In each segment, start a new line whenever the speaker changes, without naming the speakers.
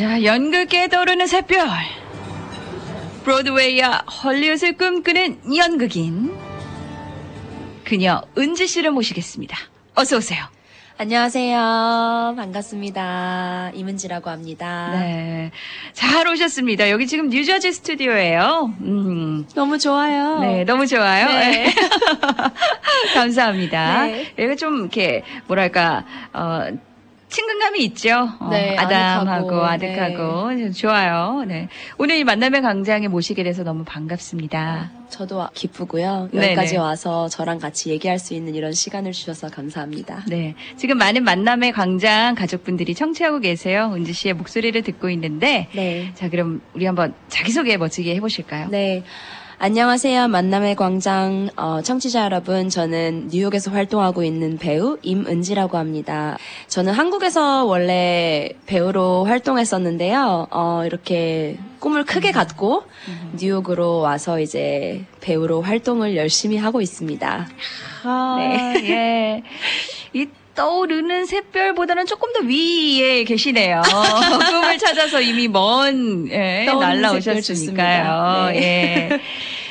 자, 연극에 떠오르는 새별. 브로드웨이와 헐리우드을 꿈꾸는 연극인. 그녀 은지 씨를 모시겠습니다. 어서 오세요.
안녕하세요. 반갑습니다. 이문지라고 합니다.
네. 잘 오셨습니다. 여기 지금 뉴저지 스튜디오예요. 음.
너무 좋아요.
네, 너무 좋아요.
네.
감사합니다.
네.
여기가 좀 이렇게 뭐랄까 어 친근감이 있죠. 어,
네,
아담하고 아득하고 좋아요. 네. 오늘 이 만남의 광장에 모시게 돼서 너무 반갑습니다.
저도 기쁘고요.
네네.
여기까지 와서 저랑 같이 얘기할 수 있는 이런 시간을 주셔서 감사합니다.
네. 지금 많은 만남의 광장 가족분들이 청취하고 계세요. 은지 씨의 목소리를 듣고 있는데
네.
자, 그럼 우리 한번 자기소개 멋지게 해 보실까요?
네. 안녕하세요. 만남의 광장 어, 청취자 여러분. 저는 뉴욕에서 활동하고 있는 배우 임은지라고 합니다. 저는 한국에서 원래 배우로 활동했었는데요. 어, 이렇게 꿈을 크게 갖고 뉴욕으로 와서 이제 배우로 활동을 열심히 하고 있습니다.
아,
네.
예. 이 떠오르는 샛별보다는 조금 더 위에 계시네요. 꿈을 찾아서 이미 먼, 예, 날라오셨으니까요.
네.
예.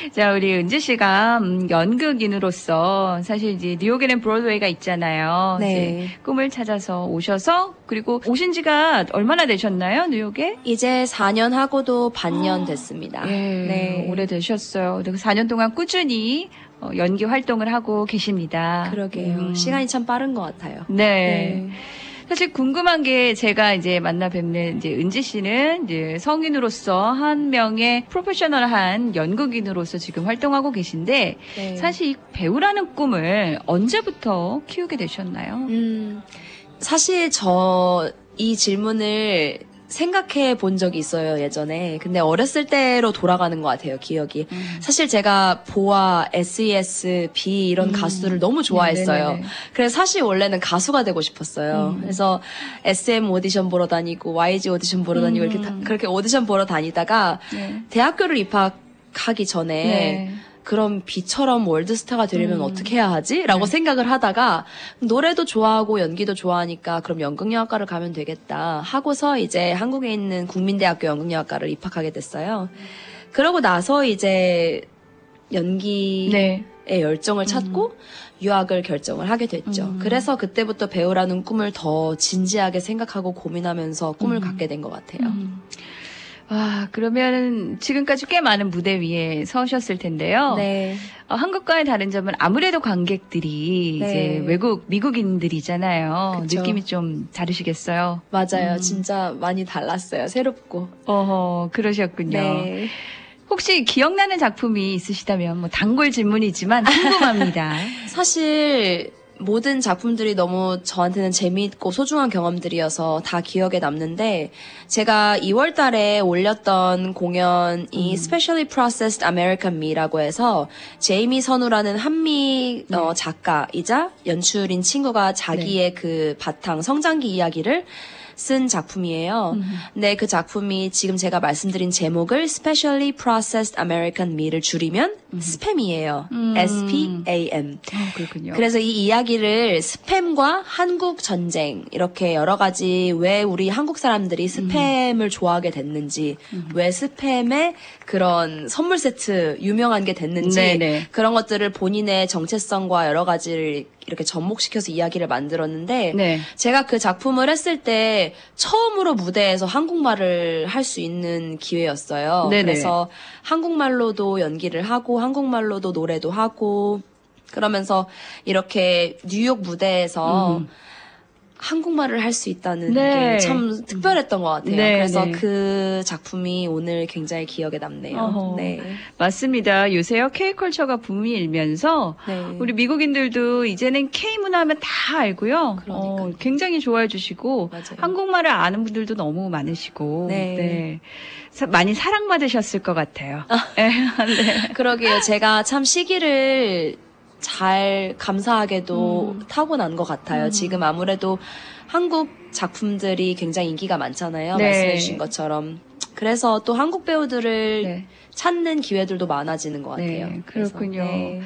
자, 우리 은지 씨가 음, 연극인으로서 사실 이제 뉴욕에는 브로드웨이가 있잖아요.
네.
이제 꿈을 찾아서 오셔서 그리고 오신 지가 얼마나 되셨나요, 뉴욕에?
이제 4년 하고도 반년 됐습니다.
예,
네.
오래 되셨어요. 그리고 4년 동안 꾸준히 어, 연기 활동을 하고 계십니다.
그러게요.
음.
시간이 참 빠른 것 같아요.
네. 사실 궁금한 게 제가 이제 만나 뵙는 이제 은지 씨는 이제 성인으로서 한 명의 프로페셔널한 연극인으로서 지금 활동하고 계신데
네.
사실 이 배우라는 꿈을 언제부터 키우게 되셨나요?
음, 사실 저 이 질문을 생각해 본 적이 있어요, 예전에. 근데 어렸을 때로 돌아가는 것 같아요, 기억이.
음.
사실 제가 보아, SES, B 이런
음.
가수들을 너무 좋아했어요.
네네네.
그래서 사실 원래는 가수가 되고 싶었어요.
음.
그래서 SM 오디션 보러 다니고 YG 오디션 보러 다니고 이렇게 다-
음.
그렇게 오디션 보러 다니다가
네.
대학교를 입학 하기 전에
네.
그럼 비처럼 월드스타가 되려면
음.
어떻게 해야 하지? 라고
네.
생각을 하다가 노래도 좋아하고 연기도 좋아하니까 그럼 연극영화과를 가면 되겠다 하고서 이제 한국에 있는 국민대학교 연극영화과를 입학하게 됐어요. 그러고 나서 이제 연기에
네.
열정을 찾고 유학을 결정을 하게 됐죠.
음.
그래서 그때부터 배우라는 꿈을 더 진지하게 생각하고 고민하면서 꿈을
음.
갖게 된 것 같아요.
음. 와, 그러면 지금까지 꽤 많은 무대 위에 서셨을 텐데요.
네.
어, 한국과의 다른 점은 아무래도 관객들이
네.
이제 외국 미국인들이잖아요.
그쵸.
느낌이 좀 다르시겠어요.
맞아요.
음.
진짜 많이 달랐어요. 새롭고.
어허, 그러셨군요.
네.
혹시 기억나는 작품이 있으시다면 뭐 단골 질문이지만 궁금합니다.
사실 모든 작품들이 너무 저한테는 재미있고 소중한 경험들이어서 다 기억에 남는데 제가 2월 달에 올렸던 공연이 Specially Processed American Me라고 해서 제이미 선우라는 한미 어, 작가이자 연출인 친구가 자기의 그 바탕 성장기 이야기를 쓴 작품이에요.
음.
근데 그 작품이 지금 제가 말씀드린 제목을 Specially Processed American Me를 줄이면 스팸이에요.
음.
S-P-A-M.
어, 그렇군요.
그래서 이 이야기를 스팸과 한국 전쟁 이렇게 여러 가지 왜 우리 한국 사람들이 스팸을 좋아하게 됐는지 왜 스팸의 그런 선물 세트 유명한 게 됐는지
네네.
그런 것들을 본인의 정체성과 여러 가지를 이렇게 접목시켜서 이야기를 만들었는데
네.
제가 그 작품을 했을 때 처음으로 무대에서 한국말을 할 수 있는 기회였어요.
네네.
그래서 한국말로도 연기를 하고 한국말로도 노래도 하고 그러면서 이렇게 뉴욕 무대에서
음.
한국말을 할 수 있다는
네.
게참 특별했던 것 같아요.
네,
그래서
네.
그 작품이 오늘 굉장히 기억에 남네요.
어허.
네.
맞습니다. 요새요 K컬처가 붐이 일면서
네.
우리 미국인들도 이제는 K 문화 하면 다
알고요.
어, 굉장히 좋아해 주시고
맞아요.
한국말을 아는 분들도 너무 많으시고
네.
사- 많이 사랑받으셨을 것 같아요. 네. 네.
그러게요. 제가 참 시기를 잘 감사하게도
음.
타고난 것 같아요.
음.
지금 아무래도 한국 작품들이 굉장히 인기가 많잖아요.
네.
말씀해주신 것처럼. 그래서 또 한국 배우들을
네.
찾는 기회들도 많아지는 것
네,
같아요.
그렇군요.
그래서, 네.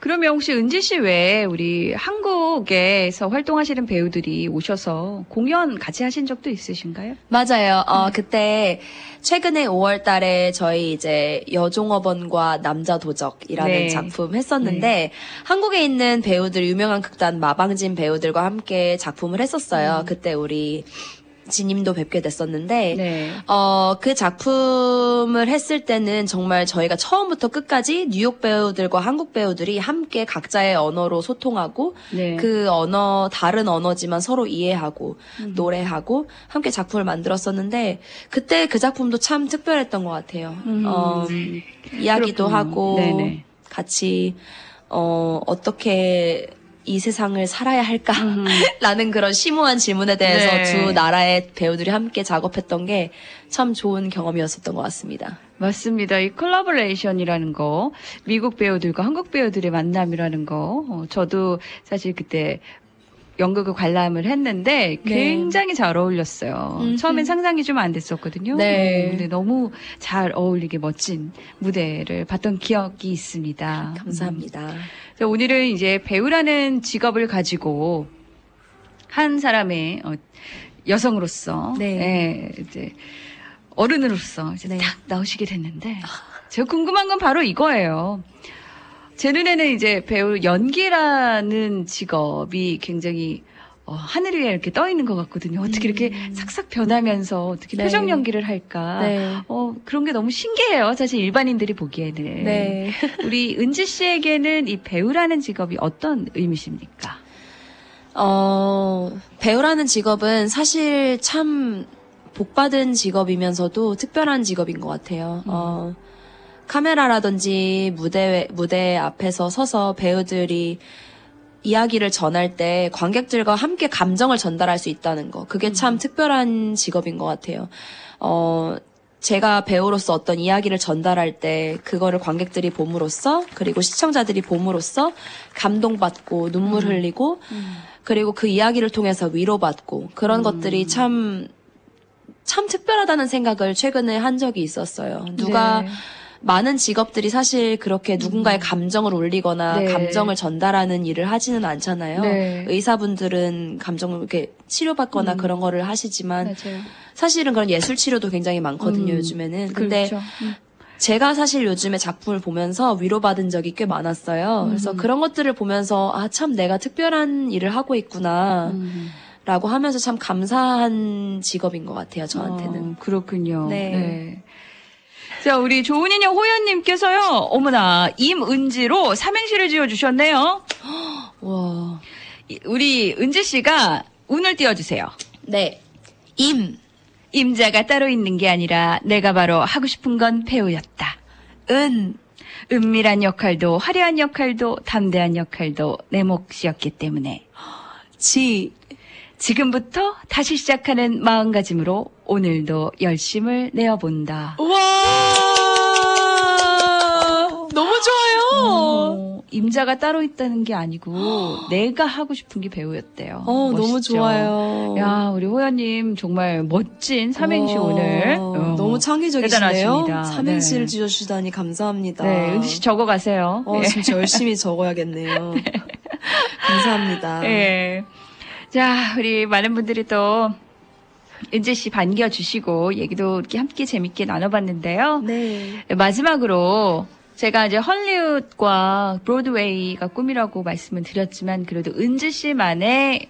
그러면 혹시 은지 씨 외에 우리 한국에서 활동하시는 배우들이 오셔서 공연 같이 하신 적도 있으신가요?
맞아요. 어, 그때 최근에 5월 달에 저희 이제 여종업원과 남자 도적이라는
네.
작품 했었는데 한국에 있는 배우들 유명한 극단 마방진 배우들과 함께 작품을 했었어요. 그때 우리 지님도 뵙게 됐었는데
네.
어, 그 작품을 했을 때는 정말 저희가 처음부터 끝까지 뉴욕 배우들과 한국 배우들이 함께 각자의 언어로 소통하고
네.
그 언어, 다른 언어지만 서로 이해하고 노래하고 함께 작품을 만들었었는데 그때 그 작품도 참 특별했던 것 같아요.
음.
어, 이야기도
그렇군요.
하고
네네.
같이 어, 어떻게 이 세상을 살아야 할까?
음.
라는 그런 심오한 질문에 대해서
네.
두 나라의 배우들이 함께 작업했던 게 참 좋은 경험이었었던 것 같습니다.
맞습니다. 이 콜라보레이션이라는 거, 미국 배우들과 한국 배우들의 만남이라는 거, 어, 저도 사실 그때 연극을 관람을 했는데
네.
굉장히 잘 어울렸어요.
음흠.
처음엔 상상이 좀 안 됐었거든요.
네.
어, 근데 너무 잘 어울리게 멋진 무대를 봤던 기억이 있습니다.
감사합니다.
음. 자, 오늘은 이제 배우라는 직업을 가지고 한 사람의 어, 여성으로서
네.
예, 이제 어른으로서 이제
네.
딱 나오시게 됐는데 제가 궁금한 건 바로 이거예요. 제 눈에는 이제 배우 연기라는 직업이 굉장히 어, 하늘 위에 이렇게 떠 있는 것 같거든요. 어떻게 이렇게 삭삭 변하면서 어떻게
네.
표정 연기를 할까?
네.
어, 그런 게 너무 신기해요. 사실 일반인들이 보기에는.
네.
우리 은지 씨에게는 이 배우라는 직업이 어떤 의미십니까?
어, 배우라는 직업은 사실 참 복받은 직업이면서도 특별한 직업인 것 같아요. 어, 카메라라든지 무대, 무대 앞에서 서서 배우들이 이야기를 전할 때 관객들과 함께 감정을 전달할 수 있다는 거. 그게 참 특별한 직업인 것 같아요. 어, 제가 배우로서 어떤 이야기를 전달할 때 그거를 관객들이 봄으로써 그리고 시청자들이 봄으로써 감동받고 눈물 흘리고 그리고 그 이야기를 통해서 위로받고 그런 것들이 참, 참 특별하다는 생각을 최근에 한 적이 있었어요. 누가
네.
많은 직업들이 사실 그렇게 누군가의 감정을 올리거나
네.
감정을 전달하는 일을 하지는 않잖아요.
네.
의사분들은 감정을 이렇게 치료받거나 그런 거를 하시지만
맞아요.
사실은 그런 예술 치료도 굉장히 많거든요,
음,
요즘에는. 근데
그렇죠. 음.
제가 사실 요즘에 작품을 보면서 위로받은 적이 꽤 많았어요. 그래서
음.
그런 것들을 보면서 아, 참 내가 특별한 일을 하고 있구나.
음.
라고 하면서 참 감사한 직업인 것 같아요, 저한테는.
어, 그렇군요.
네.
자, 우리 좋은 인연 호연님께서요, 어머나, 임은지로 삼행시를 지어주셨네요.
와.
이- 우리 은지 씨가 운을 띄워주세요.
네. 임,
임자가 따로 있는 게 아니라 내가 바로 하고 싶은 건 배우였다.
은,
은밀한 역할도 화려한 역할도 담대한 역할도 내 몫이었기 때문에
지,
지금부터 다시 시작하는 마음가짐으로 오늘도 열심을 내어본다.
와! 너무 좋아요!
어, 임자가 따로 있다는 게 아니고 내가 하고 싶은 게 배우였대요.
어, 너무
멋있죠?
좋아요.
야, 우리 호연님 정말 멋진 삼행시
어,
오늘 어,
너무 창의적이시네요.
대단하십니다.
삼행시를
네.
지어주시다니 감사합니다.
네, 은지 씨 적어 가세요.
어,
예.
진짜 열심히 적어야겠네요. 감사합니다.
예. 자, 우리 많은 분들이 또 은지 씨 반겨주시고 얘기도 이렇게 함께 재밌게 나눠봤는데요.
네.
마지막으로 제가 이제 헐리우드과 브로드웨이가 꿈이라고 말씀을 드렸지만 그래도 은지 씨만의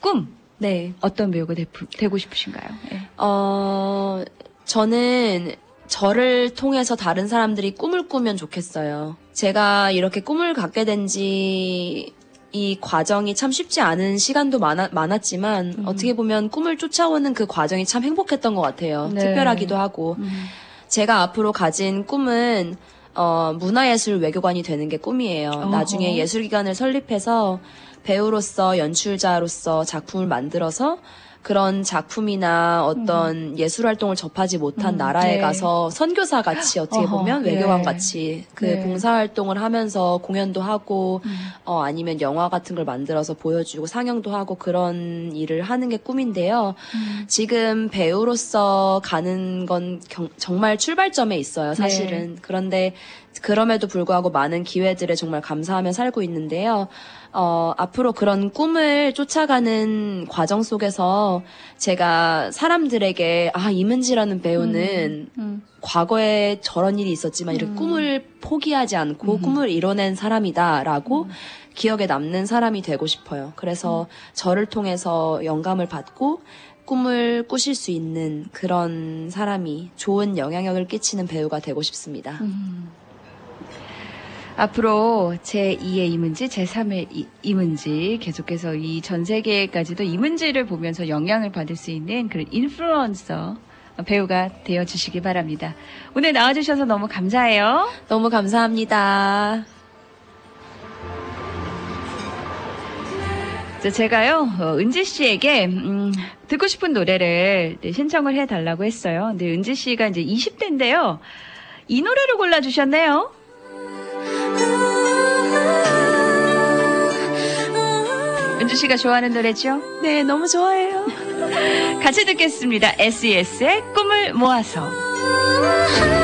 꿈
네.
어떤 배우가 되, 되고 싶으신가요? 예.
어, 저는 저를 통해서 다른 사람들이 꿈을 꾸면 좋겠어요. 제가 이렇게 꿈을 갖게 된 지 이 과정이 참 쉽지 않은 시간도 많아, 많았지만
음.
어떻게 보면 꿈을 쫓아오는 그 과정이 참 행복했던 것 같아요.
네.
특별하기도 하고.
음.
제가 앞으로 가진 꿈은 어, 문화예술 외교관이 되는 게 꿈이에요.
어허.
나중에 예술기관을 설립해서 배우로서 연출자로서 작품을 만들어서 그런 작품이나 어떤 예술 활동을 접하지 못한
음,
나라에
네.
가서 선교사 같이 어떻게
어허,
보면
네.
외교관 같이 그
네.
봉사 활동을 하면서 공연도 하고
음.
어 아니면 영화 같은 걸 만들어서 보여주고 상영도 하고 그런 일을 하는 게 꿈인데요.
음.
지금 배우로서 가는 건 경- 정말 출발점에 있어요, 사실은. 그런데 그럼에도 불구하고 많은 기회들에 정말 감사하며 살고 있는데요. 어, 앞으로 그런 꿈을 쫓아가는 과정 속에서 제가 사람들에게 아, 이문지라는 배우는
음.
과거에 저런 일이 있었지만 이렇게 꿈을 포기하지 않고 꿈을 이뤄낸 사람이다라고 기억에 남는 사람이 되고 싶어요. 그래서 저를 통해서 영감을 받고 꿈을 꾸실 수 있는 그런 사람이 좋은 영향력을 끼치는 배우가 되고 싶습니다.
앞으로 제2의 이문지, 제3의 이, 이문지 계속해서 이 전 세계까지도 이문지를 보면서 영향을 받을 수 있는 그런 인플루언서 배우가 되어 주시기 바랍니다. 오늘 나와 주셔서 너무 감사해요.
너무 감사합니다.
자, 제가요, 어, 은지 씨에게, 음, 듣고 싶은 노래를 네, 신청을 해달라고 했어요. 근데 은지 씨가 이제 20대인데요. 이 노래를 골라 주셨네요. 은주 씨가 좋아하는 노래죠?
네, 너무 좋아해요.
같이 듣겠습니다. SES의 꿈을 모아서.
아